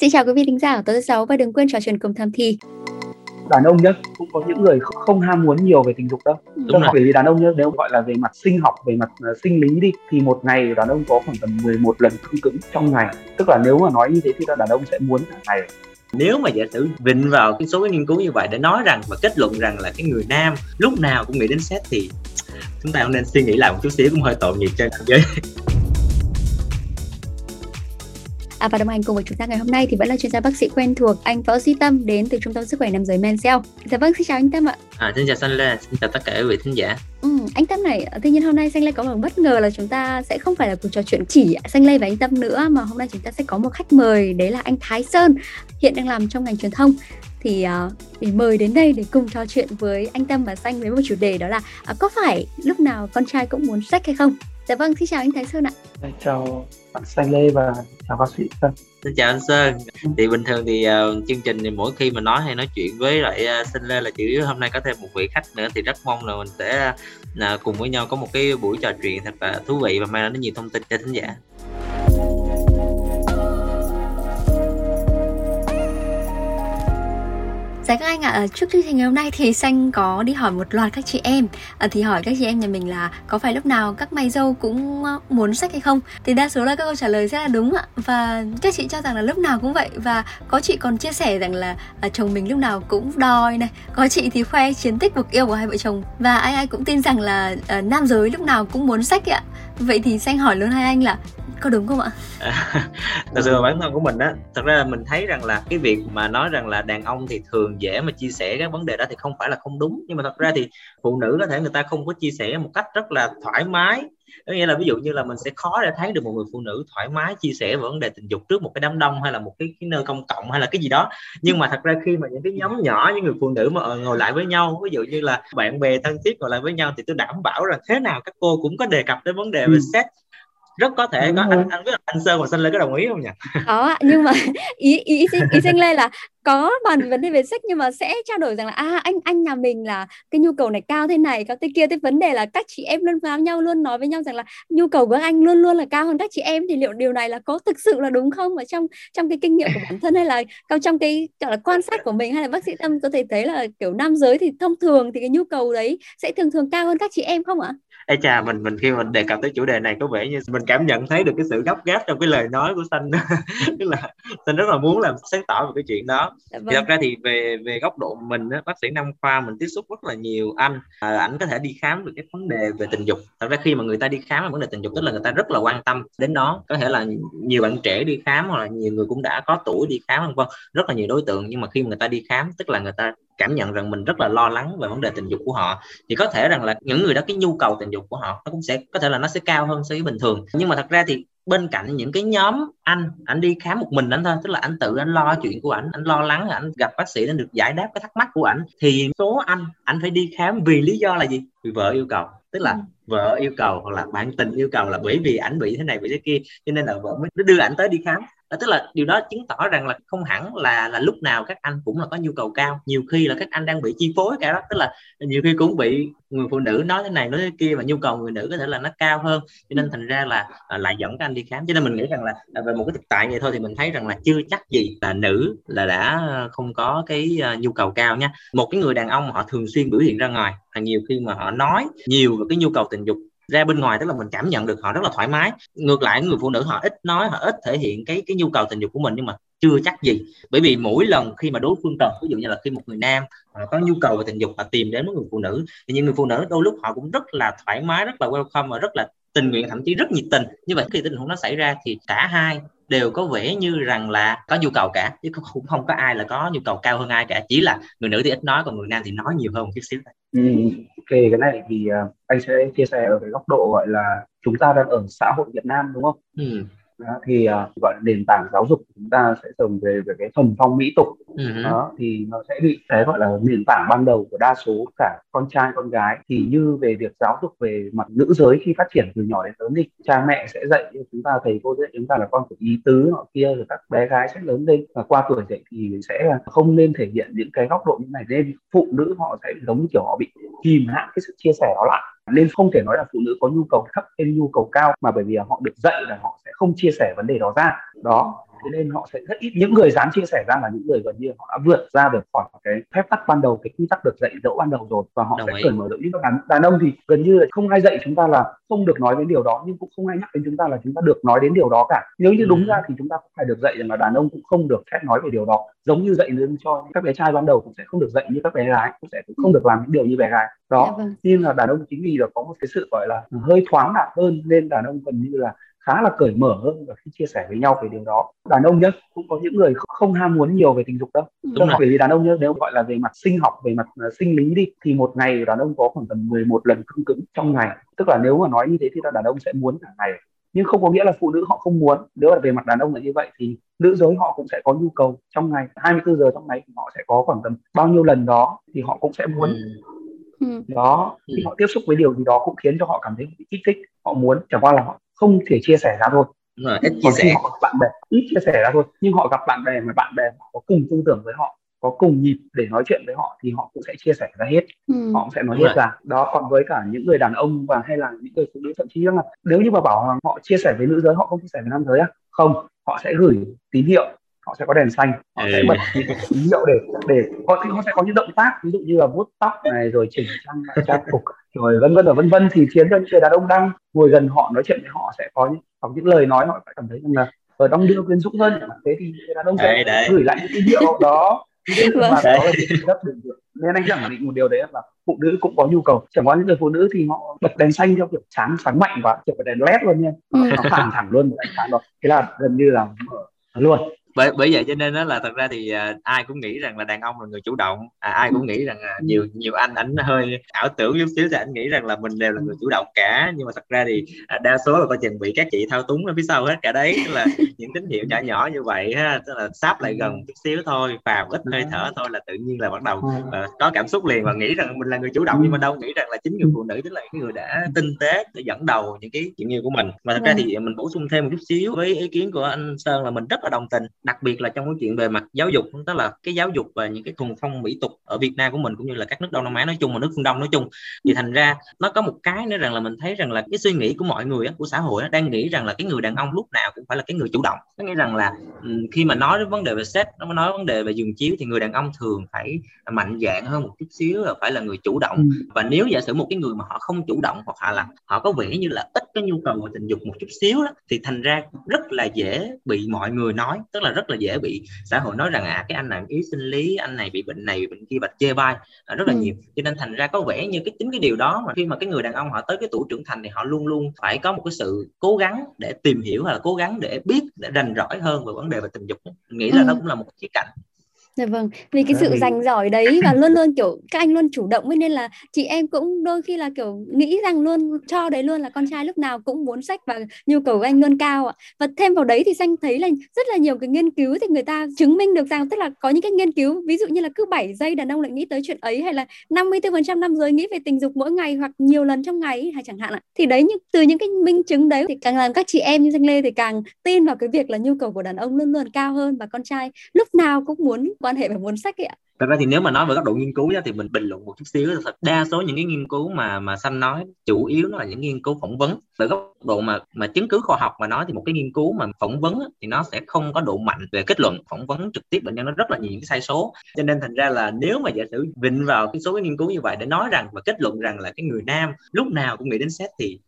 Xin chào quý vị thính giả của tối thứ sáu và đừng quên trò chuyện cùng tham thi. Đàn ông nhá, cũng có những người không ham muốn nhiều về tình dục đâu. Đúng rồi. Bởi vì đàn ông nhá, nếu gọi là về mặt sinh học, về mặt uh, sinh lý đi thì một ngày đàn ông có khoảng tầm 11 lần cưng cứng trong ngày. Tức là nếu mà nói như thế thì đàn ông sẽ muốn cả ngày nếu mà giả sử vịnh vào cái số cái nghiên cứu như vậy để nói rằng và kết luận rằng là cái người nam lúc nào cũng nghĩ đến sex thì chúng ta cũng nên suy nghĩ lại một chút xíu cũng hơi tội nghiệp cho nam giới À, và đồng hành cùng với chúng ta ngày hôm nay thì vẫn là chuyên gia bác sĩ quen thuộc anh Võ Duy Tâm đến từ Trung tâm Sức khỏe Nam giới Mencel. Dạ vâng, xin chào anh Tâm ạ. À, xin chào Xanh Lê, xin chào tất cả quý vị thính giả. Ừ, anh Tâm này, tuy nhiên hôm nay Xanh Lê có một bất ngờ là chúng ta sẽ không phải là cuộc trò chuyện chỉ Xanh Lê và anh Tâm nữa mà hôm nay chúng ta sẽ có một khách mời đấy là anh Thái Sơn hiện đang làm trong ngành truyền thông thì uh, để mời đến đây để cùng trò chuyện với anh Tâm và Xanh với một chủ đề đó là uh, có phải lúc nào con trai cũng muốn sex hay không? Dạ vâng, xin chào anh Thái Sơn ạ. Chào bạn Xanh Lê và chào bác sĩ Sơn. Xin chào anh Sơn. Thì bình thường thì uh, chương trình thì mỗi khi mà nói hay nói chuyện với lại uh, Xanh Lê là chủ yếu hôm nay có thêm một vị khách nữa thì rất mong là mình sẽ uh, cùng với nhau có một cái buổi trò chuyện thật là thú vị và mang đến nhiều thông tin cho thính giả. Dạ các anh ạ, à, trước chương trình ngày hôm nay thì Xanh có đi hỏi một loạt các chị em. À, Thì hỏi các chị em nhà mình là có phải lúc nào các mày dâu cũng ờ, muốn sách hay không? Thì đa số là các câu trả lời sẽ là đúng ạ. Và các chị cho rằng là lúc nào cũng vậy. Và có chị còn chia sẻ rằng là à, chồng mình lúc nào cũng đòi này. Có chị thì khoe chiến tích cuộc yêu của hai vợ chồng. Và ai ai cũng tin rằng là à, nam giới lúc nào cũng muốn sách ạ. Vậy thì Xanh hỏi luôn hai anh là có đúng không ạ? À, thật sự bản thân của mình á thật ra là mình thấy rằng là cái việc mà nói rằng là đàn ông thì thường dễ mà chia sẻ các vấn đề đó thì không phải là không đúng. Nhưng mà thật ra thì phụ nữ có thể người ta không có chia sẻ một cách rất là thoải mái có nghĩa là ví dụ như là mình sẽ khó để thấy được một người phụ nữ thoải mái chia sẻ về vấn đề tình dục trước một cái đám đông hay là một cái, cái nơi công cộng hay là cái gì đó nhưng mà thật ra khi mà những cái nhóm nhỏ những người phụ nữ mà ờ, ngồi lại với nhau ví dụ như là bạn bè thân thiết ngồi lại với nhau thì tôi đảm bảo rằng thế nào các cô cũng có đề cập đến vấn đề về ừ. sex rất có thể có anh anh biết là anh sơn và sinh lê có đồng ý không nhỉ? Có nhưng mà ý ý ý, ý sinh lê là có bàn vấn đề về sách nhưng mà sẽ trao đổi rằng là à anh anh nhà mình là cái nhu cầu này cao thế này cao thế kia cái vấn đề là các chị em luôn vào nhau luôn nói với nhau rằng là nhu cầu của anh luôn luôn là cao hơn các chị em. Thì liệu điều này là có thực sự là đúng không? Ở trong trong cái kinh nghiệm của bản thân hay là cao trong cái gọi là quan sát của mình hay là bác sĩ tâm có thể thấy là kiểu nam giới thì thông thường thì cái nhu cầu đấy sẽ thường thường cao hơn các chị em không ạ? Ê chà mình mình khi mình đề cập tới chủ đề này có vẻ như mình cảm nhận thấy được cái sự gấp gáp trong cái lời nói của xanh. Tức là xanh rất là muốn làm sáng tỏ về cái chuyện đó. Dạ vâng. thật ra thì về về góc độ mình á, bác sĩ nam khoa mình tiếp xúc rất là nhiều anh à, ảnh có thể đi khám được cái vấn đề về tình dục. Thật ra khi mà người ta đi khám về vấn đề tình dục tức là người ta rất là quan tâm đến nó. Có thể là nhiều bạn trẻ đi khám hoặc là nhiều người cũng đã có tuổi đi khám vân vân rất là nhiều đối tượng. Nhưng mà khi mà người ta đi khám tức là người ta cảm nhận rằng mình rất là lo lắng về vấn đề tình dục của họ thì có thể rằng là những người đó cái nhu cầu tình dục của họ nó cũng sẽ có thể là nó sẽ cao hơn so với bình thường. Nhưng mà thật ra thì bên cạnh những cái nhóm anh anh đi khám một mình anh thôi tức là anh tự anh lo chuyện của anh anh lo lắng anh gặp bác sĩ để được giải đáp cái thắc mắc của anh thì số anh anh phải đi khám vì lý do là gì? Vì vợ yêu cầu. Tức là ừ. vợ yêu cầu hoặc là bạn tình yêu cầu là bởi vì ảnh bị thế này bị thế kia cho nên là vợ mới đưa ảnh tới đi khám Ờ, tức là điều đó chứng tỏ rằng là không hẳn là là lúc nào các anh cũng là có nhu cầu cao. Nhiều khi là các anh đang bị chi phối cả đó tức là nhiều khi cũng bị người phụ nữ nói thế này nói thế kia và nhu cầu người nữ có thể là nó cao hơn. Cho nên thành ra là à, lại dẫn các anh đi khám. Cho nên mình nghĩ rằng là à, về một cái thực tại vậy thôi thì mình thấy rằng là chưa chắc gì là nữ là đã không có cái uh, nhu cầu cao nha. Một cái người đàn ông họ thường xuyên biểu hiện ra ngoài là nhiều khi mà họ nói nhiều về cái nhu cầu tình dục ra bên ngoài, tức là mình cảm nhận được họ rất là thoải mái. Ngược lại, người phụ nữ họ ít nói, họ ít thể hiện cái cái nhu cầu tình dục của mình nhưng mà chưa chắc gì. Bởi vì mỗi lần khi mà đối phương cần, ví dụ như là khi một người nam, họ có nhu cầu về tình dục, họ tìm đến một người phụ nữ, thì những người phụ nữ đôi lúc họ cũng rất là thoải mái, rất là welcome và rất là tình nguyện, thậm chí rất nhiệt tình. Như vậy khi tình huống nó xảy ra thì cả hai đều có vẻ như rằng là có nhu cầu cả, chứ cũng không có ai là có nhu cầu cao hơn ai cả. Chỉ là người nữ thì ít nói, còn người nam thì nói nhiều hơn một chút xíu thôi. Ừ, ok cái này thì uh, anh sẽ chia sẻ ở cái góc độ gọi là chúng ta đang ở xã hội Việt Nam đúng không? Ừ đó, thì uh, gọi là nền tảng giáo dục chúng ta sẽ dùng về về cái thuần phong mỹ tục. Uh-huh. đó thì nó sẽ bị cái gọi là nền tảng ban đầu của đa số cả con trai con gái. Thì như về việc giáo dục về mặt nữ giới khi phát triển từ nhỏ đến lớn thì cha mẹ sẽ dạy cho chúng ta thầy cô dạy chúng ta là con phải ý tứ nọ kia rồi các bé gái sẽ lớn lên. Và qua tuổi dậy thì sẽ không nên thể hiện những cái góc độ như này. Nên phụ nữ họ sẽ giống như kiểu họ bị kìm hãm cái sự chia sẻ đó lại nên không thể nói là phụ nữ có nhu cầu thấp hay nhu cầu cao, mà bởi vì họ được dạy là họ sẽ không chia sẻ vấn đề đó ra. Đó thế nên họ sẽ rất ít những người dám chia sẻ ra là những người gần như họ đã vượt ra được khỏi cái phép tắc ban đầu cái quy tắc được dạy dỗ ban đầu rồi và họ Đồng sẽ cởi mở được những đàn, đàn ông thì gần như không ai dạy chúng ta là không được nói đến điều đó nhưng cũng không ai nhắc đến chúng ta là chúng ta được nói đến điều đó cả nếu như đúng ừ. ra thì chúng ta cũng phải được dạy rằng là đàn ông cũng không được phép nói về điều đó giống như dạy nên cho các bé trai ban đầu cũng sẽ không được dạy như các bé gái cũng sẽ cũng không được làm những điều như bé gái đó dạ vâng. nhưng là đàn ông chính vì là có một cái sự gọi là hơi thoáng đạt hơn nên đàn ông gần như là khá là cởi mở hơn và khi chia sẻ với nhau về điều đó. Đàn ông nhé cũng có những người không ham muốn nhiều về tình dục đâu. Đúng bởi vì đàn ông nhé nếu gọi là về mặt sinh học về mặt uh, sinh lý đi thì một ngày đàn ông có khoảng tầm 11 lần cưng cứng trong ngày. Tức là nếu mà nói như thế thì đàn ông sẽ muốn cả ngày. Nhưng không có nghĩa là phụ nữ họ không muốn. Nếu là về mặt đàn ông là như vậy thì nữ giới họ cũng sẽ có nhu cầu trong ngày. 24 giờ trong ngày thì họ sẽ có khoảng tầm bao nhiêu lần đó thì họ cũng sẽ muốn. Ừ. ừ. đó khi họ tiếp xúc với điều gì đó cũng khiến cho họ cảm thấy bị kích thích họ muốn. Chẳng qua là họ không thể chia sẻ ra thôi Đúng rồi, ít chia sẻ. họ gặp bạn bè ít chia sẻ ra thôi nhưng họ gặp bạn bè mà bạn bè có cùng tư tưởng với họ có cùng nhịp để nói chuyện với họ thì họ cũng sẽ chia sẻ ra hết ừ. họ cũng sẽ nói Đúng hết rồi. ra đó còn với cả những người đàn ông và hay là những người phụ nữ thậm chí là nếu như mà bảo họ chia sẻ với nữ giới họ không chia sẻ với nam giới á không họ sẽ gửi tín hiệu họ sẽ có đèn xanh họ ừ. sẽ bật những tín hiệu để để họ, họ sẽ có những động tác ví dụ như là vuốt tóc này rồi chỉnh trang trang phục rồi vân vân và vân vân thì khiến cho những người đàn ông đang ngồi gần họ nói chuyện với họ sẽ có những, có những lời nói họ phải cảm thấy rằng là ở trong đưa quyến rũ hơn. Thế thì người đàn ông sẽ đấy, gửi lại những tín hiệu đó. Vâng. mà đó là rất được nên anh khẳng định một điều đấy là phụ nữ cũng có nhu cầu. Chẳng qua những người phụ nữ thì họ bật đèn xanh theo kiểu sáng sáng mạnh quá kiểu bật đèn led luôn nha. Ừ. nó phản thẳng luôn một ánh sáng đó. Thế là gần như là mở luôn bởi bởi vậy cho nên đó là thật ra thì à, ai cũng nghĩ rằng là đàn ông là người chủ động. À, ai cũng nghĩ rằng là nhiều nhiều anh ảnh hơi ảo tưởng chút xíu thì anh nghĩ rằng là mình đều là người chủ động cả. Nhưng mà thật ra thì à, đa số là coi chừng bị các chị thao túng ở phía sau hết cả đấy. Là những tín hiệu nhỏ nhỏ như vậy ha tức là sáp lại gần chút xíu thôi vào ít hơi thở thôi là tự nhiên là bắt đầu uh, có cảm xúc liền và nghĩ rằng mình là người chủ động. Nhưng mà đâu nghĩ rằng là chính người phụ nữ tức là cái người đã tinh tế để dẫn đầu những cái chuyện yêu của mình. Và thật ra thì mình bổ sung thêm một chút xíu với ý kiến của anh Sơn là mình rất là đồng tình đặc biệt là trong cái chuyện về mặt giáo dục tức là cái giáo dục và những cái thuần phong mỹ tục ở Việt Nam của mình cũng như là các nước Đông Nam Á nói chung và nước phương Đông nói chung. Thì thành ra nó có một cái nữa rằng là mình thấy rằng là cái suy nghĩ của mọi người của xã hội đang nghĩ rằng là cái người đàn ông lúc nào cũng phải là cái người chủ động. Có nghĩa rằng là khi mà nói đến vấn đề về sex nó nói vấn đề về giường chiếu thì người đàn ông thường phải mạnh dạng hơn một chút xíu là phải là người chủ động. Ừ. và nếu giả sử một cái người mà họ không chủ động hoặc là họ có vẻ như là ít cái nhu cầu về tình dục một chút xíu đó thì thành ra rất là dễ bị mọi người nói tức là rất là dễ bị xã hội nói rằng à cái anh này yếu sinh lý anh này bị bệnh này bị bệnh kia và chê bai à, rất là ừ. nhiều cho nên thành ra có vẻ như cái chính cái điều đó mà khi mà cái người đàn ông họ tới cái tuổi trưởng thành thì họ luôn luôn phải có một cái sự cố gắng để tìm hiểu hay là cố gắng để biết để rành rõi hơn về vấn đề về tình dục mình nghĩ là ừ. nó cũng là một khía cạnh Dạ vâng, vì cái sự dành giỏi đấy và luôn luôn kiểu các anh luôn chủ động ấy nên là chị em cũng đôi khi là kiểu nghĩ rằng luôn cho đấy luôn là con trai lúc nào cũng muốn sách và nhu cầu của anh luôn cao ạ. Và thêm vào đấy thì xanh thấy là rất là nhiều cái nghiên cứu thì người ta chứng minh được rằng tức là có những cái nghiên cứu ví dụ như là cứ 7 giây đàn ông lại nghĩ tới chuyện ấy hay là 54% nam giới nghĩ về tình dục mỗi ngày hoặc nhiều lần trong ngày hay chẳng hạn ạ. Thì đấy như từ những cái minh chứng đấy thì càng làm các chị em như Danh Lê thì càng tin vào cái việc là nhu cầu của đàn ông luôn luôn cao hơn và con trai lúc nào cũng muốn quan hệ và muốn sách ấy ạ. Thật ra thì nếu mà nói về góc độ nghiên cứu thì mình bình luận một chút xíu thật, đa số những cái nghiên cứu mà mà xanh nói chủ yếu nó là những nghiên cứu phỏng vấn. Về góc độ mà mà chứng cứ khoa học mà nói thì một cái nghiên cứu mà phỏng vấn thì nó sẽ không có độ mạnh về kết luận phỏng vấn trực tiếp, bệnh nhân nó rất là nhiều cái sai số. Cho nên thành ra là nếu mà giả sử vịnh vào cái số cái nghiên cứu như vậy để nói rằng và kết luận rằng là cái người nam lúc nào cũng nghĩ đến xét thì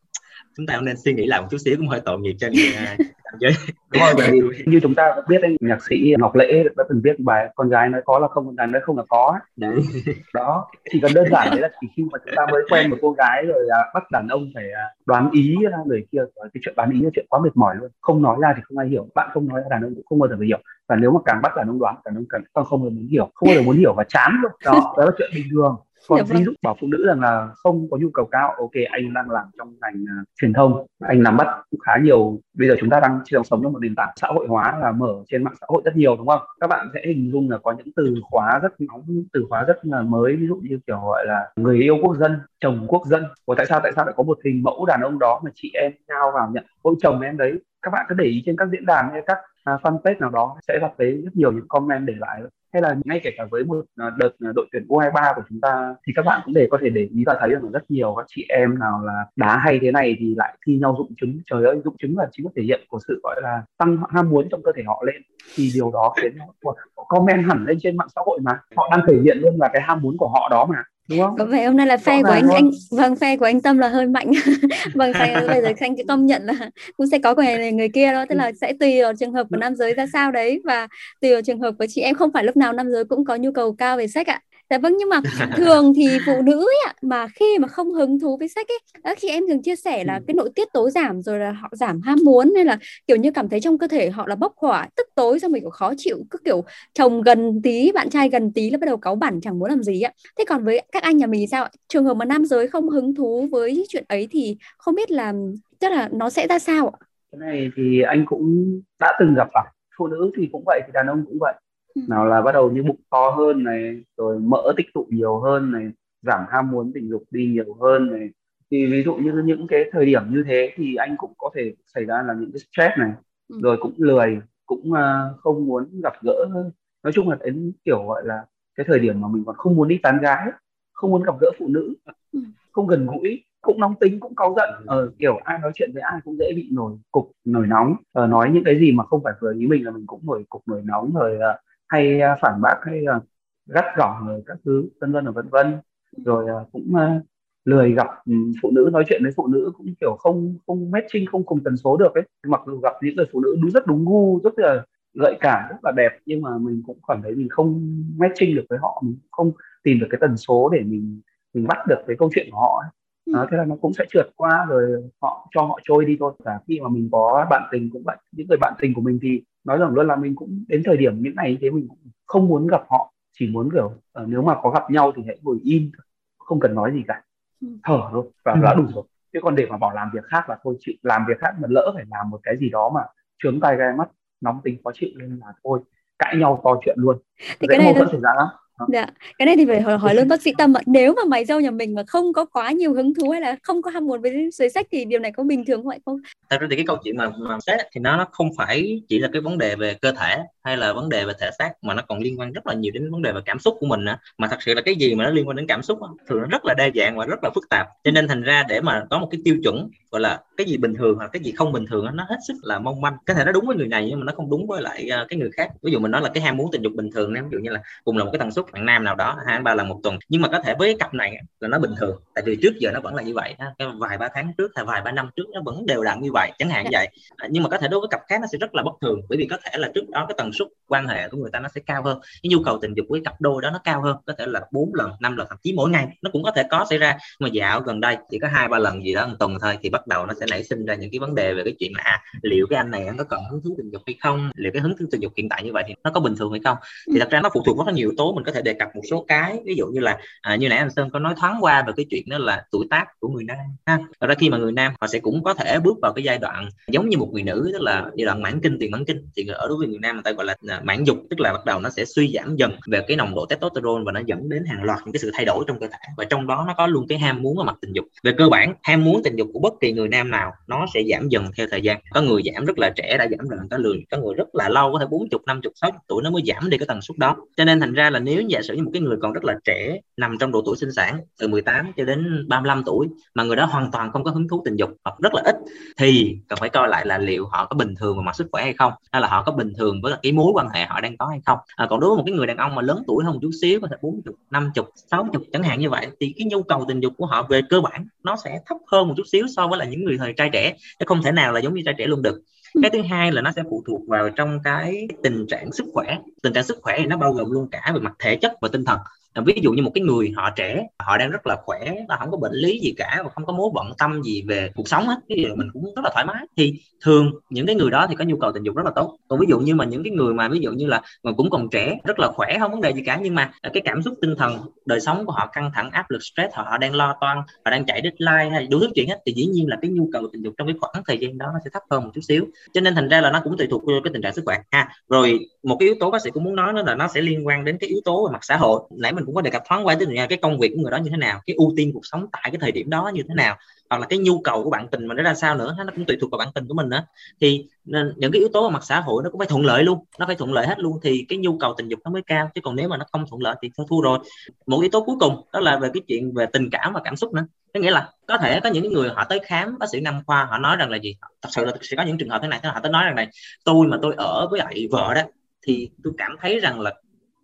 chúng ta nên suy nghĩ lại một chút xíu cũng hơi tội nghiệp cho người giới đúng rồi bởi vì như chúng ta biết đấy nhạc sĩ ngọc lễ đã từng viết bài con gái nói có là không con gái nói không là có đấy. đó chỉ cần đơn giản đấy là chỉ khi mà chúng ta mới quen một cô gái rồi à, bắt đàn ông phải à, đoán ý người kia cái chuyện đoán ý là chuyện quá mệt mỏi luôn. Không nói ra thì không ai hiểu bạn không nói ra đàn ông cũng không bao giờ hiểu. Và nếu mà càng bắt đàn ông đoán đàn ông càng không bao giờ muốn hiểu không bao giờ muốn hiểu và chán luôn. Đó đó là chuyện bình thường còn ví dụ bảo phụ nữ rằng là không có nhu cầu cao. Ok anh đang làm trong ngành uh, truyền thông. Anh nắm bắt cũng khá nhiều. Bây giờ chúng ta đang đang sống trong một nền tảng xã hội hóa là mở trên mạng xã hội rất nhiều đúng không? Các bạn sẽ hình dung là có những từ khóa rất nóng từ khóa rất là mới ví dụ như kiểu gọi là người yêu quốc dân chồng quốc dân. Ủa tại sao tại sao lại có một hình mẫu đàn ông đó mà chị em nhau vào nhận vợ chồng em đấy các bạn cứ để ý trên các diễn đàn hay các uh, fanpage nào đó sẽ gặp thấy rất nhiều những comment để lại. Hay là ngay kể cả với một à, đợt à, đội tuyển U23 của chúng ta thì các bạn cũng để có thể để ý và thấy rằng rất nhiều các chị em nào là đá hay thế này thì lại thi nhau dụng chứng trời ơi dụng chứng là chính là thể hiện của sự gọi là tăng ham muốn trong cơ thể họ lên. Thì điều đó khiến họ comment hẳn lên trên mạng xã hội mà. Họ đang thể hiện luôn là cái ham muốn của họ đó mà đúng không? Có vẻ hôm nay là phe của anh anh vâng phe của anh Tâm là hơi mạnh. vâng phe bây giờ anh công nhận là cũng sẽ có người người kia đó tức là sẽ tùy vào trường hợp của nam giới ra sao đấy và tùy vào trường hợp của chị em không phải lúc nào nam giới cũng có nhu cầu cao về sách ạ. Dạ vâng nhưng mà thường thì phụ nữ ấy ạ mà khi mà không hứng thú với sách ấy khi em thường chia sẻ là cái nội tiết tố giảm rồi là họ giảm ham muốn hay là kiểu như cảm thấy trong cơ thể họ là bốc hỏa tức tối xong mình kiểu khó chịu cứ kiểu chồng gần tí bạn trai gần tí là bắt đầu cáu bẩn chẳng muốn làm gì ạ thế còn với các anh nhà mình sao ạ? trường hợp mà nam giới không hứng thú với chuyện ấy thì không biết là tức là nó sẽ ra sao ạ cái này thì anh cũng đã từng gặp phải phụ nữ thì cũng vậy thì đàn ông cũng vậy Ừ. nào là bắt đầu như bụng to hơn này rồi mỡ tích tụ nhiều hơn này giảm ham muốn tình dục đi nhiều hơn này. Thì ví dụ như những cái thời điểm như thế thì anh cũng có thể xảy ra là những cái stress này. Ừ. rồi cũng lười cũng uh, không muốn gặp gỡ nói chung là đến kiểu gọi là cái thời điểm mà mình còn không muốn đi tán gái không muốn gặp gỡ phụ nữ ừ. không gần gũi cũng nóng tính cũng cáu giận. Ờ, kiểu ai nói chuyện với ai cũng dễ bị nổi cục nổi nóng. Ờ, nói những cái gì mà không phải vừa ý mình là mình cũng nổi cục nổi nóng rồi uh, hay à, phản bác hay uh, gắt gỏng rồi các thứ vân vân và vân vân. Rồi uh, cũng uh, lười gặp um, phụ nữ nói chuyện với phụ nữ cũng kiểu không không matching không cùng tần số được ấy. Mặc dù gặp những người phụ nữ đúng rất đúng gu rất là gợi cảm rất là đẹp nhưng mà mình cũng cảm thấy mình không matching được với họ mình không tìm được cái tần số để mình mình bắt được cái câu chuyện của họ ấy. Đó, thế là nó cũng sẽ trượt qua rồi họ cho họ trôi đi thôi. Cả khi mà mình có bạn tình cũng vậy những người bạn tình của mình thì nói rằng luôn là mình cũng đến thời điểm những ngày như thế mình cũng không muốn gặp họ chỉ muốn kiểu uh, nếu mà có gặp nhau thì hãy ngồi im không cần nói gì cả ừ. thở thôi và ừ. đã đủ rồi chứ còn để mà bảo làm việc khác là thôi chị làm việc khác mà lỡ phải làm một cái gì đó mà trướng tay gai mắt nóng tính khó chịu lên là thôi cãi nhau to chuyện luôn thì cái này mâu xảy ra lắm Dạ, cái này thì phải hỏi, hỏi luôn bác sĩ Tâm ạ. Nếu mà mày dâu nhà mình mà không có quá nhiều hứng thú hay là không có ham muốn với giới sách thì điều này có bình thường không ạ không? Thật ra thì cái câu chuyện mà mà sách thì nó nó không phải chỉ là cái vấn đề về cơ thể hay là vấn đề về thể xác mà nó còn liên quan rất là nhiều đến vấn đề về cảm xúc của mình nữa. Mà thật sự là cái gì mà nó liên quan đến cảm xúc thường nó rất là đa dạng và rất là phức tạp. Cho nên thành ra để mà có một cái tiêu chuẩn gọi là cái gì bình thường hoặc cái gì không bình thường nó hết sức là mong manh. Có thể nó đúng với người này nhưng mà nó không đúng với lại uh, cái người khác. Ví dụ mình nói là cái ham muốn tình dục bình thường ví dụ như là cùng là một cái tần suất bạn nam nào đó hai ba lần một tuần. Nhưng mà có thể với cái cặp này là nó bình thường tại vì trước giờ nó vẫn là như vậy cái vài ba tháng trước hay vài ba năm trước nó vẫn đều đặn như vậy chẳng hạn vậy. À, nhưng mà có thể đối với cặp khác nó sẽ rất là bất thường bởi vì có thể là trước đó cái tần suất quan hệ của người ta nó sẽ cao hơn cái nhu cầu tình dục với cặp đôi đó nó cao hơn có thể là bốn lần năm lần thậm chí mỗi ngày nó cũng có thể có xảy ra. Mà dạo gần đây chỉ có hai ba lần gì đó một tuần thôi thì bắt đầu nó sẽ nảy sinh ra những cái vấn đề về cái chuyện là à, liệu cái anh này nó còn hứng thú tình dục hay không liệu cái hứng thú tình dục hiện tại như vậy thì nó có bình thường hay không. Thì thật ra nó phụ thuộc rất là nhiều yếu tố mình có thể đề cập một số cái. Ví dụ như là à, như nãy anh sơn có nói thoáng qua về cái chuyện đó là tuổi tác của người nam ha. Thật ra khi mà người nam họ sẽ cũng có thể bước vào cái giai đoạn giống như một người nữ tức là giai đoạn mãn kinh tiền mãn kinh. Thì ở đối với người nam người ta gọi là à, mãn dục tức là bắt đầu nó sẽ suy giảm dần về cái nồng độ testosterone và nó dẫn đến hàng loạt những cái sự thay đổi trong cơ thể. Và trong đó nó có luôn cái ham muốn ở mặt tình dục. Về cơ bản ham muốn tình dục của bất kỳ người nam nào nó sẽ giảm dần theo thời gian. Có người giảm rất là trẻ đã giảm rồi có người có người rất là lâu có thể 40 50 60 tuổi nó mới giảm đi cái tần suất đó. Cho nên thành ra là nếu giả sử như một cái người còn rất là trẻ nằm trong độ tuổi sinh sản từ 18 cho đến 35 tuổi mà người đó hoàn toàn không có hứng thú tình dục hoặc rất là ít thì cần phải coi lại là liệu họ có bình thường về mặt sức khỏe hay không hay là họ có bình thường với cái mối quan hệ họ đang có hay không. À, còn đối với một cái người đàn ông mà lớn tuổi hơn một chút xíu có thể 40 50 60 chẳng hạn như vậy thì cái nhu cầu tình dục của họ về cơ bản nó sẽ thấp hơn một chút xíu so với là những người thời trai trẻ nó không thể nào là giống như trai trẻ luôn được cái thứ hai là nó sẽ phụ thuộc vào trong cái tình trạng sức khỏe. Tình trạng sức khỏe thì nó bao gồm luôn cả về mặt thể chất và tinh thần. À, ví dụ như một cái người họ trẻ họ đang rất là khỏe nó không có bệnh lý gì cả và không có mối bận tâm gì về cuộc sống hết cái điều mình cũng rất là thoải mái. Thì thường những cái người đó thì có nhu cầu tình dục rất là tốt. Còn ví dụ như mà những cái người mà ví dụ như là mà cũng còn trẻ rất là khỏe không vấn đề gì cả nhưng mà à, cái cảm xúc tinh thần đời sống của họ căng thẳng áp lực stress họ, họ đang lo toan họ đang chạy deadline hay đủ thứ chuyện hết thì dĩ nhiên là cái nhu cầu tình dục trong cái khoảng thời gian đó nó sẽ thấp hơn một chút xíu. Cho nên thành ra là nó cũng tùy thuộc vào cái tình trạng sức khỏe. Ha rồi một cái yếu tố bác sĩ cũng muốn nói đó là nó sẽ liên quan đến cái yếu tố về mặt xã hội. Nãy mình cũng có đề cập thoáng qua tới là cái công việc của người đó như thế nào, cái ưu tiên cuộc sống tại cái thời điểm đó như thế nào, hoặc là cái nhu cầu của bạn tình mình nó ra sao nữa, nó cũng tùy thuộc vào bản tình của mình nữa thì ờ, những cái yếu tố ở mặt xã hội nó cũng phải thuận lợi luôn, nó phải thuận lợi hết luôn, thì cái nhu cầu tình dục nó mới cao, chứ còn nếu mà nó không thuận lợi thì thôi thua rồi. Một yếu tố cuối cùng đó là về cái chuyện về tình cảm và cảm xúc nữa, có nghĩa là có thể có những người họ tới khám bác sĩ nam khoa, họ nói rằng là gì? Thật sự là sẽ có những trường hợp thế này họ tới nói rằng này, tôi mà tôi ở với lại vợ đó, thì tôi cảm thấy rằng là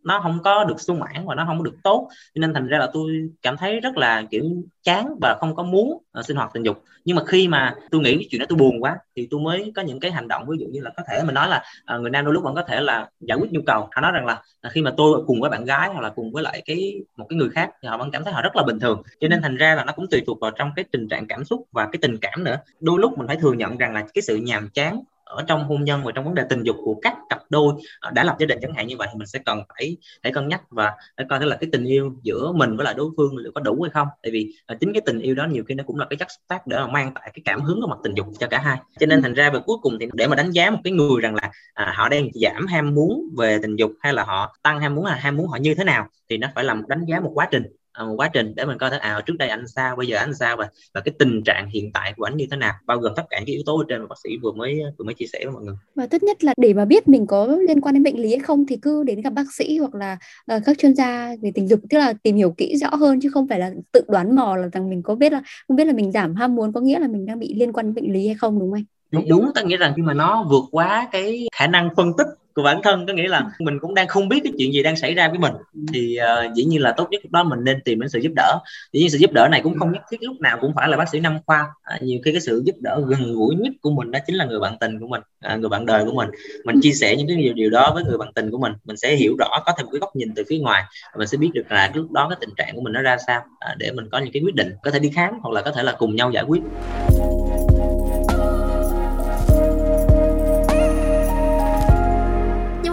nó không có được sung mãn và nó không có được tốt. Cho nên thành ra là tôi cảm thấy rất là kiểu chán và không có muốn uh, sinh hoạt tình dục. Nhưng mà khi mà tôi nghĩ cái chuyện đó tôi buồn quá thì tôi mới có những cái hành động ví dụ như là có thể mình nói là uh, người nam đôi lúc vẫn có thể là giải quyết nhu cầu. Họ nói rằng là uh, khi mà tôi cùng với bạn gái hoặc là cùng với lại cái một cái người khác thì họ vẫn cảm thấy họ rất là bình thường. Cho nên thành ra là nó cũng tùy thuộc vào trong cái tình trạng cảm xúc và cái tình cảm nữa. Đôi lúc mình phải thừa nhận rằng là cái sự nhàm chán ở trong hôn nhân và trong vấn đề tình dục của các cặp đôi ờ, đã lập gia đình chẳng hạn như vậy thì mình sẽ cần phải phải cân nhắc và phải coi thế là cái tình yêu giữa mình với lại đối phương liệu có đủ hay không. Tại vì ờ, chính cái tình yêu đó nhiều khi nó cũng là cái chất xúc tác để mà mang lại cái cảm hứng của mặt tình dục cho cả hai. Cho nên thành ra về cuối cùng thì để mà đánh giá một cái người rằng là à, họ đang giảm ham muốn về tình dục hay là họ tăng ham muốn là ham muốn họ như thế nào thì nó phải là một đánh giá một quá trình. À, một quá trình để mình coi thấy à trước đây anh sao bây giờ anh sao và và cái tình trạng hiện tại của anh như thế nào bao gồm tất cả những yếu tố ở trên mà bác sĩ vừa mới vừa mới chia sẻ với mọi người. Và tốt nhất là để mà biết mình có liên quan đến bệnh lý hay không thì cứ đến gặp bác sĩ hoặc là uh, các chuyên gia về tình dục tức là tìm hiểu kỹ rõ hơn chứ không phải là tự đoán mò là rằng mình có biết là không biết là mình giảm ham muốn có nghĩa là mình đang bị liên quan đến bệnh lý hay không đúng không anh? Đúng, đúng. ta nghĩa rằng khi mà nó vượt quá cái khả năng phân tích của bản thân có nghĩa là mình cũng đang không biết cái chuyện gì đang xảy ra với mình thì uh, dĩ nhiên là tốt nhất lúc đó mình nên tìm đến sự giúp đỡ. Dĩ nhiên sự giúp đỡ này cũng không nhất thiết lúc nào cũng phải là bác sĩ năm khoa. À, nhiều khi cái sự giúp đỡ gần gũi nhất của mình đó chính là người bạn tình của mình à, người bạn đời của mình. Mình chia sẻ những cái điều điều đó với người bạn tình của mình mình sẽ hiểu rõ có thêm một cái góc nhìn từ phía ngoài và mình sẽ biết được là lúc đó cái tình trạng của mình nó ra sao à, để mình có những cái quyết định có thể đi khám hoặc là có thể là cùng nhau giải quyết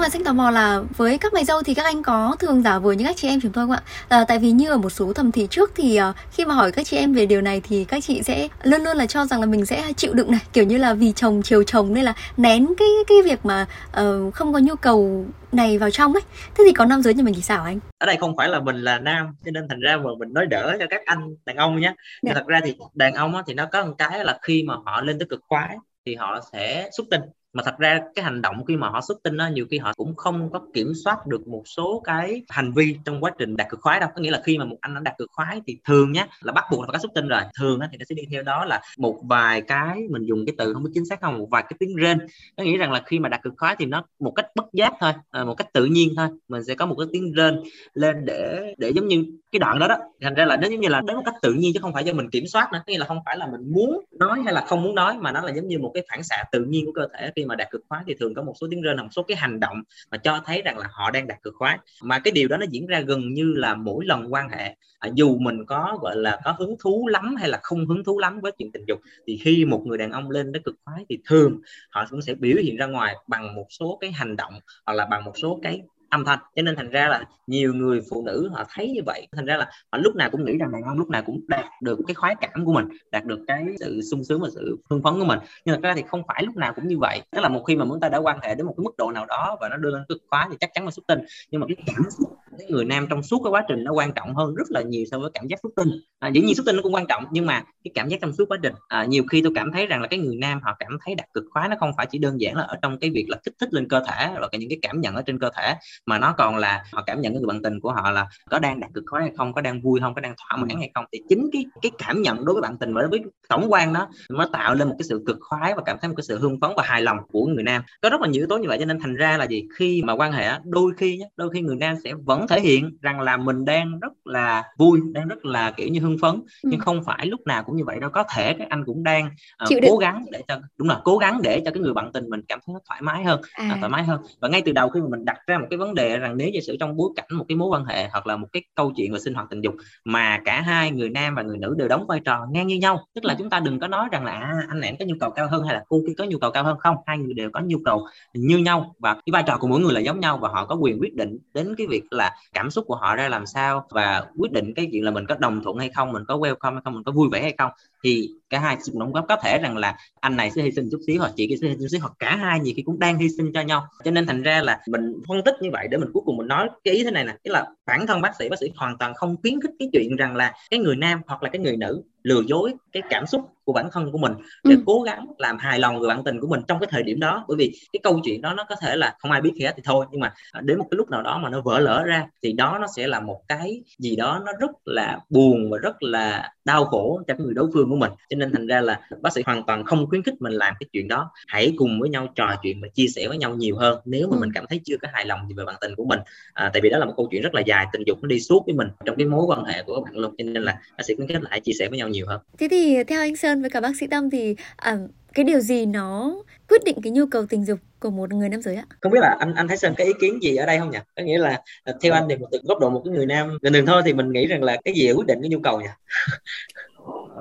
sinh tò mò là với các mày dâu thì các anh có thường giả vờ như các chị em chúng tôi không ạ? À, tại vì như ở một số thẩm thị trước thì uh, khi mà hỏi các chị em về điều này thì các chị sẽ luôn luôn là cho rằng là mình sẽ chịu đựng này kiểu như là vì chồng chiều chồng nên là nén cái cái việc mà uh, không có nhu cầu này vào trong ấy thế thì có nam giới như mình thì sao anh ở đây không phải là mình là nam cho nên thành ra mà mình nói đỡ cho các anh đàn ông nhé dạ. thật ra thì đàn ông thì nó có một cái là khi mà họ lên tới cực khoái thì họ sẽ xuất tinh mà thật ra cái hành động khi mà họ xuất tinh đó nhiều khi họ cũng không có kiểm soát được một số cái hành vi trong quá trình đạt cực khoái đâu. Có nghĩa là khi mà một anh đã đạt cực khoái thì thường nhé là bắt buộc là phải có xuất tinh rồi. Thường thì nó sẽ đi theo đó là một vài cái mình dùng cái từ không biết chính xác không, một vài cái tiếng rên. Có nghĩa rằng là khi mà đạt cực khoái thì nó một cách bất giác thôi ờ, một cách tự nhiên thôi, mình sẽ có một cái tiếng rên lên để để giống như cái đoạn đó đó. Thành ra là nó giống như là đến một cách tự nhiên chứ không phải do mình kiểm soát nữa. Nghĩa là không phải là mình muốn nói hay là không muốn nói, mà nó là giống như một cái phản xạ tự nhiên của cơ thể khi mà đạt cực khoái thì thường có một số tiếng rên một số cái hành động mà cho thấy rằng là họ đang đạt cực khoái. Mà cái điều đó nó diễn ra gần như là mỗi lần quan hệ à, dù mình có gọi là có hứng thú lắm hay là không hứng thú lắm với chuyện tình dục thì khi một người đàn ông lên đến cực khoái thì thường họ cũng sẽ biểu hiện ra ngoài bằng một số cái hành động hoặc là bằng một số cái âm thanh. Cho nên thành ra là nhiều người phụ nữ họ thấy như vậy. Thành ra là họ lúc nào cũng nghĩ rằng đàn ông lúc nào cũng đạt được cái khoái cảm của mình, đạt được cái sự sung sướng và sự hưng phấn của mình. Nhưng mà ra thì không phải lúc nào cũng như vậy. Tức là một khi mà chúng ta đã quan hệ đến một cái mức độ nào đó và nó đưa lên cực khoái thì chắc chắn là xuất tinh. Nhưng mà cái cảm xúc cái người nam trong suốt cái quá trình nó quan trọng hơn rất là nhiều so với cảm giác xuất tinh. À, dĩ nhiên xuất tinh nó cũng quan trọng nhưng mà cái cảm giác trong suốt quá trình à, nhiều khi tôi cảm thấy rằng là cái người nam họ cảm thấy đạt cực khoái nó không phải chỉ đơn giản là ở trong cái việc là kích thích lên cơ thể và những cái cảm nhận ở trên cơ thể mà nó còn là họ cảm nhận cái người bạn tình của họ là có đang đạt cực khoái hay không có đang vui không có đang thỏa mãn hay không. Thì chính cái cái cảm nhận đối với bạn tình và đối với tổng quan đó nó tạo lên một cái sự cực khoái và cảm thấy một cái sự hưng phấn và hài lòng của người nam. Có rất là nhiều yếu tố như vậy cho nên thành ra là gì? Khi mà quan hệ đôi khi nhé đôi khi người nam sẽ vẫn thể hiện rằng là mình đang rất là vui đang rất là kiểu như hưng phấn. Ừ. nhưng không phải lúc nào cũng như vậy đâu. Có thể các anh cũng đang uh, cố gắng để cho đúng là cố gắng để cho cái người bạn tình mình cảm thấy nó thoải mái hơn à. uh, thoải mái hơn. Và ngay từ đầu khi mà mình đặt ra một cái vấn đề rằng nếu giả sử trong bối cảnh một cái mối quan hệ hoặc là một cái câu chuyện về sinh hoạt tình dục mà cả hai người nam và người nữ đều đóng vai trò ngang như nhau tức là chúng ta đừng có nói rằng là à, anh này có nhu cầu cao hơn hay là cô kia có nhu cầu cao hơn. Không hai người đều có nhu cầu như nhau và cái vai trò của mỗi người là giống nhau và họ có quyền quyết định đến cái việc là cảm xúc của họ ra làm sao và quyết định cái chuyện là mình có đồng thuận hay không, mình có welcome hay không, mình có vui vẻ hay không thì cả hai sự đóng góp có thể rằng là anh này sẽ hy sinh chút xíu hoặc chị kia sẽ hy sinh chút xíu hoặc cả hai nhiều khi cũng đang hy sinh cho nhau. Cho nên thành ra là mình phân tích như vậy để mình cuối cùng mình nói cái ý thế này nè. Tức là bản thân bác sĩ bác sĩ hoàn toàn không khuyến khích cái chuyện rằng là cái người nam hoặc là cái người nữ lừa dối cái cảm xúc của bản thân của mình để ừ. cố gắng làm hài lòng người bạn tình của mình trong cái thời điểm đó. Bởi vì cái câu chuyện đó nó có thể là không ai biết gì hết thì thôi. Nhưng mà đến một cái lúc nào đó mà nó vỡ lỡ ra thì đó nó sẽ là một cái gì đó nó rất là buồn và rất là đau khổ cho người đối phương của mình cho nên thành ra là bác sĩ hoàn toàn không khuyến khích mình làm cái chuyện đó hãy cùng với nhau trò chuyện và chia sẻ với nhau nhiều hơn nếu mà ừ. mình cảm thấy chưa có hài lòng gì về bạn tình của mình à, tại vì đó là một câu chuyện rất là dài tình dục nó đi suốt với mình trong cái mối quan hệ của các bạn luôn cho nên là bác sĩ khuyến khích là hãy chia sẻ với nhau nhiều hơn thế thì theo anh Sơn với cả bác sĩ Tâm thì à, cái điều gì nó quyết định cái nhu cầu tình dục của một người nam giới ạ? Không biết là anh anh thấy Sơn cái ý kiến gì ở đây không nhỉ? Có nghĩa là theo anh thì một từ góc độ một cái người nam bình thường thôi thì mình nghĩ rằng là cái gì quyết định cái nhu cầu nhỉ?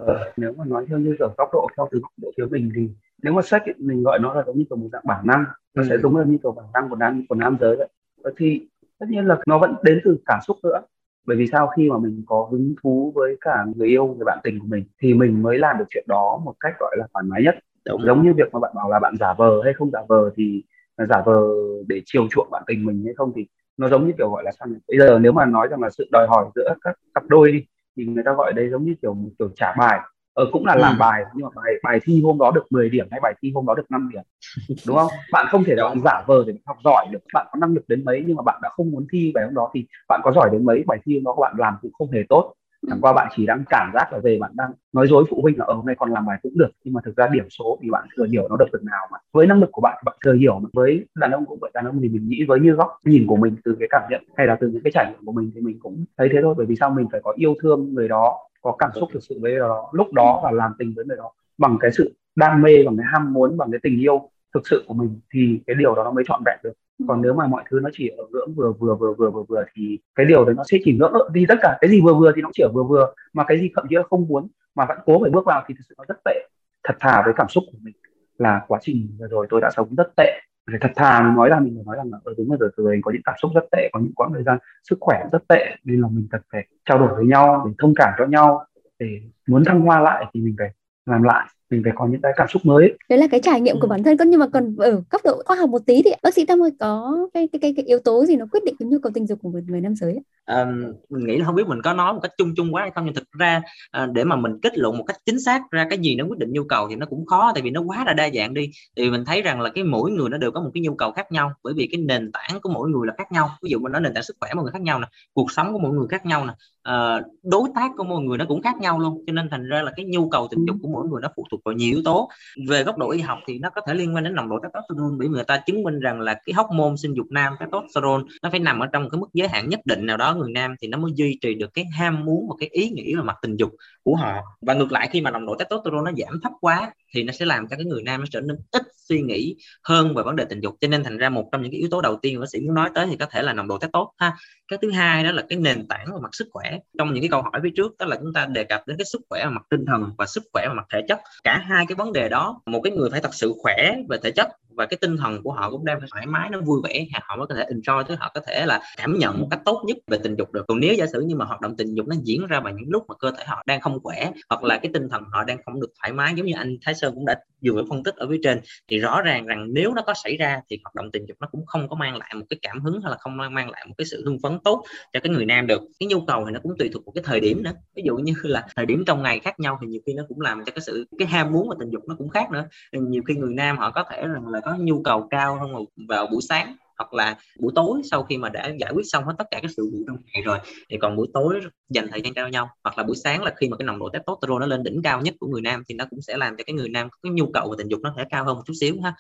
Ờ, nếu mà nói theo như ở góc độ theo từ góc độ phía mình thì nếu mà sách mình gọi nó là giống như kiểu một dạng bản năng nó ừ. sẽ giống như kiểu bản năng của nam của nam giới vậy thì tất nhiên là nó vẫn đến từ cảm xúc nữa bởi vì sao khi mà mình có hứng thú với cả người yêu người bạn tình của mình thì mình mới làm được chuyện đó một cách gọi là thoải mái nhất Đúng. giống như việc mà bạn bảo là bạn giả vờ hay không giả vờ thì giả vờ để chiều chuộng bạn tình mình hay không thì nó giống như kiểu gọi là sao nhỉ? bây giờ nếu mà nói rằng là sự đòi hỏi giữa các cặp đôi đi thì người ta gọi đấy giống như kiểu kiểu trả bài. Ờ, cũng là ừ. làm bài nhưng mà bài bài thi hôm đó được 10 điểm hay bài thi hôm đó được 5 điểm đúng không? Bạn không thể bạn giả vờ để học giỏi được. Bạn có năng lực đến mấy nhưng mà bạn đã không muốn thi bài hôm đó thì bạn có giỏi đến mấy bài thi hôm đó bạn làm cũng không hề tốt chẳng qua bạn chỉ đang cảm giác là về bạn đang nói dối phụ huynh là ở ờ, hôm nay con làm bài cũng được nhưng mà thực ra điểm số thì bạn thừa hiểu nó được từng nào mà. Với năng lực của bạn bạn thừa hiểu mà. Với đàn ông cũng vậy đàn ông thì mình nghĩ với như góc nhìn của mình từ cái cảm nhận hay là từ những cái trải nghiệm của mình thì mình cũng thấy thế thôi. Bởi vì sao? Mình phải có yêu thương người đó có cảm xúc thực sự với người đó lúc đó và làm tình với người đó bằng cái sự đam mê bằng cái ham muốn bằng cái tình yêu thực sự của mình thì cái điều đó nó mới trọn vẹn được còn nếu mà mọi thứ nó chỉ ở ngưỡng vừa vừa vừa vừa vừa vừa thì cái điều đấy nó sẽ chỉ ngưỡng đi tất cả cái gì vừa vừa thì nó chỉ ở vừa vừa. Mà cái gì thậm chí là không muốn mà vẫn cố phải bước vào thì thực sự nó rất tệ. Thật thà với cảm xúc của mình là quá trình vừa rồi tôi đã sống rất tệ. Phải thật thà nói ra mình phải nói rằng là ở ờ, đúng rồi rồi mình có những cảm xúc rất tệ có những quãng thời gian sức khỏe rất tệ. Nên là mình cần phải trao đổi với nhau để thông cảm cho nhau. Để muốn thăng hoa lại thì mình phải làm lại mình phải có những cái cảm xúc mới. Đấy là cái trải nghiệm của ừ. bản thân nhưng mà còn ở góc độ khoa học một tí thì bác sĩ tâm ơi có cái cái cái, cái yếu tố gì nó quyết định cái nhu cầu tình dục của một người nam giới à, mình nghĩ là không biết mình có nói một cách chung chung quá hay không nhưng thực ra à, để mà mình kết luận một cách chính xác ra cái gì nó quyết định nhu cầu thì nó cũng khó tại vì nó quá là đa dạng đi. Thì mình thấy rằng là cái mỗi người nó đều có một cái nhu cầu khác nhau bởi vì cái nền tảng của mỗi người là khác nhau. Ví dụ mình nói nền tảng sức khỏe mọi người khác nhau nè cuộc sống của mỗi người khác nhau nè à, đối tác của mỗi người nó cũng khác nhau luôn. Cho nên thành ra là cái nhu cầu tình dục của mỗi người nó phụ thuộc vào nhiều yếu tố. Về góc độ y học thì nó có thể liên quan đến nồng độ testosterone, bởi vì người ta chứng minh rằng là cái hormone sinh dục nam, testosterone, nó phải nằm ở trong cái mức giới hạn nhất định nào đó người nam thì nó mới duy trì được cái ham muốn và cái ý nghĩ về mặt tình dục của họ. Và ngược lại, khi mà nồng độ testosterone nó giảm thấp quá thì nó sẽ làm cho cái người nam nó trở nên ít suy nghĩ hơn về vấn đề tình dục. Cho nên thành ra một trong những cái yếu tố đầu tiên mà bác sĩ muốn nói tới thì có thể là nồng độ testosterone ha. Cái thứ hai đó là cái nền tảng về mặt sức khỏe. Trong những cái câu hỏi phía trước đó là chúng ta đề cập đến cái sức khỏe về mặt tinh thần và sức khỏe về mặt thể chất cả hai cái vấn đề đó. Một cái người phải thật sự khỏe về thể chất và cái tinh thần của họ cũng đang phải thoải mái, nó vui vẻ họ mới có thể enjoy chứ họ có thể là cảm nhận một cách tốt nhất về tình dục được. Còn nếu giả sử như mà hoạt động tình dục nó diễn ra vào những lúc mà cơ thể họ đang không khỏe, hoặc là cái tinh thần họ đang không được thoải mái, giống như anh Thái Sơn cũng đã vừa phân tích ở phía trên, thì rõ ràng rằng nếu nó có xảy ra thì hoạt động tình dục nó cũng không có mang lại một cái cảm hứng, hay là không mang lại một cái sự hưng phấn tốt cho cái người nam được. Cái nhu cầu thì nó cũng tùy thuộc vào cái thời điểm nữa. Ví dụ như là thời điểm trong ngày khác nhau thì nhiều khi nó cũng làm cho cái sự, cái ham muốn và tình dục nó cũng khác nữa. Nhiều khi người nam họ có thể rằng là có nhu cầu cao hơn vào buổi sáng hoặc là buổi tối sau khi mà đã giải quyết xong hết tất cả các sự vụ trong ngày rồi. Thì còn buổi tối dành thời gian cho nhau, hoặc là buổi sáng là khi mà cái nồng độ testosterone nó lên đỉnh cao nhất của người nam thì nó cũng sẽ làm cho cái người nam có cái nhu cầu về tình dục nó thể cao hơn một chút xíu ha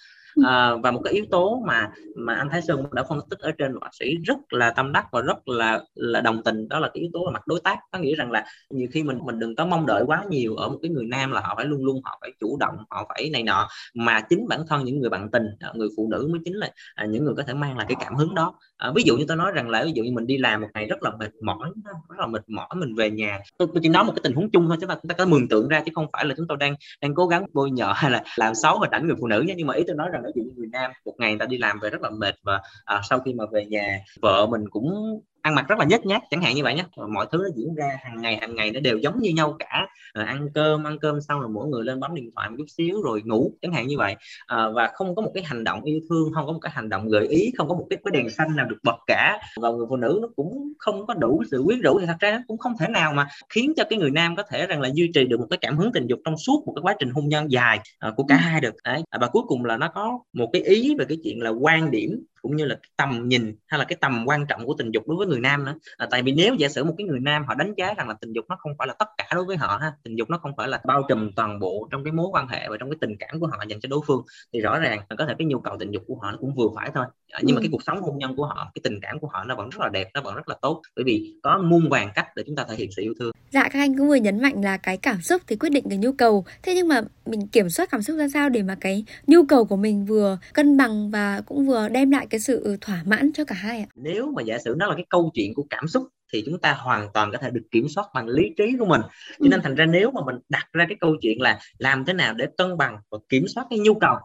à, và một cái yếu tố mà mà anh Thái Sơn đã phân tích ở trên bác sĩ rất là tâm đắc và rất là là đồng tình đó là cái yếu tố là mặt đối tác. Có nghĩa rằng là nhiều khi mình mình đừng có mong đợi quá nhiều ở một cái người nam là họ phải luôn luôn họ phải chủ động họ phải này nọ. Mà chính bản thân những người bạn tình ờ, người phụ nữ mới chính là à, những người có thể mang lại cái cảm hứng đó. À, ví dụ như tôi nói rằng là ví dụ như mình đi làm một ngày rất là mệt mỏi rất là mệt mỏi mình về nhà. Tôi, tôi chỉ nói một cái tình huống chung thôi chúng ta chúng ta có mường tượng ra chứ không phải là chúng tôi đang đang cố gắng bôi nhọ hay là làm xấu hình ảnh người phụ nữ nhé. Nhưng mà ý tôi nói rằng ví dụ như người nam một ngày người ta đi làm về rất là mệt và à, sau khi mà về nhà vợ mình cũng ăn mặc rất là nhếch nhác chẳng hạn như vậy nhé mọi thứ nó diễn ra hàng ngày hàng ngày nó đều giống như nhau cả. À, ăn cơm ăn cơm xong rồi mỗi người lên bấm điện thoại một chút xíu rồi ngủ chẳng hạn như vậy. À, và không có một cái hành động yêu thương không có một cái hành động gợi ý không có một cái, cái đèn xanh nào được bật cả. Và người phụ nữ nó cũng không có đủ sự quyến rũ thì thật ra nó cũng không thể nào mà khiến cho cái người nam có thể rằng là duy trì được một cái cảm hứng tình dục trong suốt một cái quá trình hôn nhân dài uh, của cả ừ. hai được. Đấy và cuối cùng là nó có một cái ý về cái chuyện là quan điểm cũng như là cái tầm nhìn hay là cái tầm quan trọng của tình dục đối với người nam nữa. À, tại vì nếu giả sử một cái người nam họ đánh giá rằng là tình dục nó không phải là tất cả đối với họ ha tình dục nó không phải là bao trùm toàn bộ trong cái mối quan hệ và trong cái tình cảm của họ dành cho đối phương thì rõ ràng là có thể cái nhu cầu tình dục của họ nó cũng vừa phải thôi nhưng ừ. mà cái cuộc sống hôn nhân của họ cái tình cảm của họ nó vẫn rất là đẹp nó vẫn rất là tốt bởi vì có muôn vàng cách để chúng ta thể hiện sự yêu thương. Dạ các anh cũng vừa nhấn mạnh là cái cảm xúc thì quyết định cái nhu cầu. Thế nhưng mà mình kiểm soát cảm xúc ra sao để mà cái nhu cầu của mình vừa cân bằng và cũng vừa đem lại cái sự thỏa mãn cho cả hai ạ? Nếu mà giả sử nó là cái câu chuyện của cảm xúc thì chúng ta hoàn toàn có thể được kiểm soát bằng lý trí của mình. Cho nên thành ra nếu mà mình đặt ra cái câu chuyện là làm thế nào để cân bằng và kiểm soát cái nhu cầu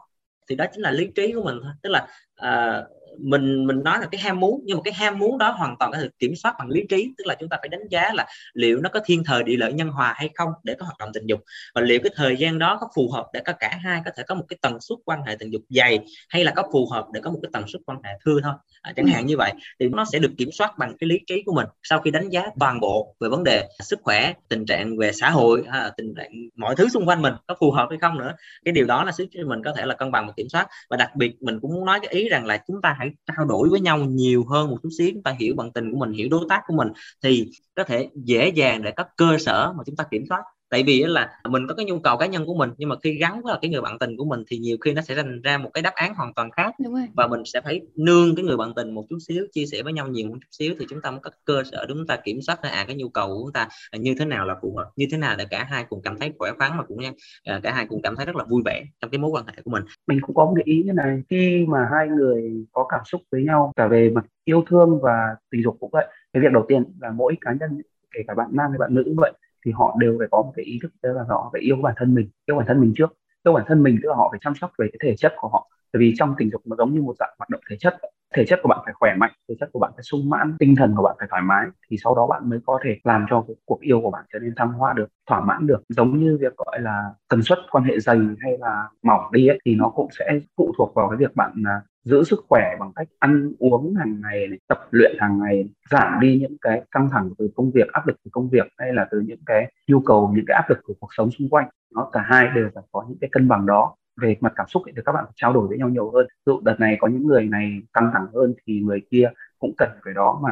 thì đó chính là lý trí của mình thôi. Tức là uh, mình mình nói là cái ham muốn nhưng mà cái ham muốn đó hoàn toàn có thể kiểm soát bằng lý trí tức là chúng ta phải đánh giá là liệu nó có thiên thời địa lợi nhân hòa hay không để có hoạt động tình dục. Và liệu cái thời gian đó có phù hợp để có cả hai có thể có một cái tần suất quan hệ tình dục dày hay là có phù hợp để có một cái tần suất quan hệ thưa thôi. À, chẳng hạn như vậy thì nó sẽ được kiểm soát bằng cái lý trí của mình sau khi đánh giá toàn bộ về vấn đề sức khỏe tình trạng về xã hội à, tình trạng mọi thứ xung quanh mình có phù hợp hay không nữa. Cái điều đó là giúp cho mình có thể là cân bằng và kiểm soát. Và đặc biệt mình cũng muốn nói cái ý rằng là chúng ta hãy trao đổi với nhau nhiều hơn một chút xíu, chúng ta hiểu bằng tình của mình, hiểu đối tác của mình, thì có thể dễ dàng để có cơ sở mà chúng ta kiểm soát tại vì là mình có cái nhu cầu cá nhân của mình nhưng mà khi gắn với cái người bạn tình của mình thì nhiều khi nó sẽ thành ra một cái đáp án hoàn toàn khác. Và mình sẽ phải nương cái người bạn tình một chút xíu chia sẻ với nhau nhiều một chút xíu thì chúng ta mới có cơ sở để chúng ta kiểm soát là à cái nhu cầu của chúng ta như thế nào là phù hợp như thế nào để cả hai cùng cảm thấy khỏe khoắn và cũng à, cả hai cùng cảm thấy rất là vui vẻ trong cái mối quan hệ của mình. Mình cũng có một cái ý như này khi mà hai người có cảm xúc với nhau cả về mặt yêu thương và tình dục cũng vậy cái việc đầu tiên là mỗi cá nhân kể cả bạn nam hay bạn nữ cũng vậy thì họ đều phải có một cái ý thức đó là họ phải yêu bản thân mình yêu bản thân mình trước. Yêu bản thân mình tức là họ phải chăm sóc về cái thể chất của họ. Bởi vì trong tình dục nó giống như một dạng hoạt động thể chất. Thể chất của bạn phải khỏe mạnh thể chất của bạn phải sung mãn tinh thần của bạn phải thoải mái thì sau đó bạn mới có thể làm cho cái cuộc yêu của bạn trở nên thăng hoa được thỏa mãn được. Giống như việc gọi là tần suất quan hệ dày hay là mỏng đi ấy, thì nó cũng sẽ phụ thuộc vào cái việc bạn à, giữ sức khỏe bằng cách ăn uống hàng ngày này, tập luyện hàng ngày giảm đi những cái căng thẳng từ công việc áp lực từ công việc hay là từ những cái nhu cầu những cái áp lực của cuộc sống xung quanh. Nó cả hai đều phải có những cái cân bằng đó. Về mặt cảm xúc thì các bạn phải trao đổi với nhau nhiều hơn. Ví dụ đợt này có những người này căng thẳng hơn thì người kia cũng cần cái đó mà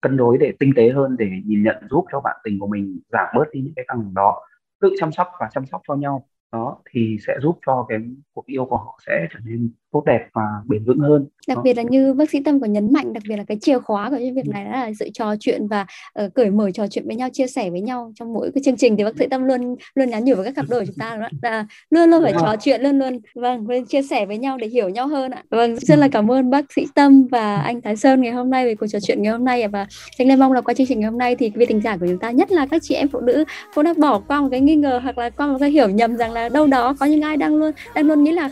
cân đối để tinh tế hơn để nhìn nhận giúp cho bạn tình của mình giảm bớt đi những cái căng thẳng đó. Tự chăm sóc và chăm sóc cho nhau. Đó thì sẽ giúp cho cái cuộc yêu của họ sẽ trở nên tốt đẹp và bền vững hơn. Đặc biệt là như bác sĩ tâm có nhấn mạnh đặc biệt là cái chìa khóa của cái việc này đó là sự trò chuyện và uh, cởi mở trò chuyện với nhau chia sẻ với nhau trong mỗi cái chương trình. Thì bác sĩ tâm luôn luôn nhắn nhủ với các cặp đôi của chúng ta đó là luôn luôn phải trò chuyện luôn luôn vâng luôn chia sẻ với nhau để hiểu nhau hơn ạ. Vâng rất là cảm ơn bác sĩ tâm và anh thái sơn ngày hôm nay về cuộc trò chuyện ngày hôm nay và anh lê mong là qua chương trình ngày hôm nay thì quý thính giả của chúng ta nhất là các chị em phụ nữ cũng đã bỏ qua một cái nghi ngờ hoặc là qua một cái hiểu nhầm rằng là đâu đó có những ai đang luôn đang luôn nghĩ là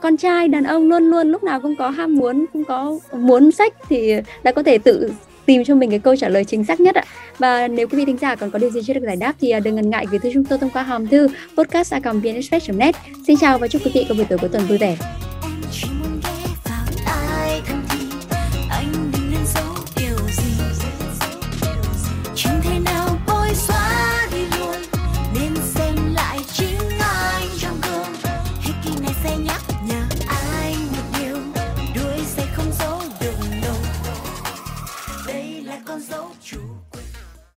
con trai đàn ông luôn luôn lúc nào cũng có ham muốn, cũng có muốn sách thì đã có thể tự tìm cho mình cái câu trả lời chính xác nhất ạ. Và nếu quý vị thính giả còn có điều gì chưa được giải đáp thì à, đừng ngần ngại gửi thư chúng tôi thông qua hòm thư podcast@vnexpress.net. Xin chào và chúc quý vị có buổi tối cuối tuần vui vẻ.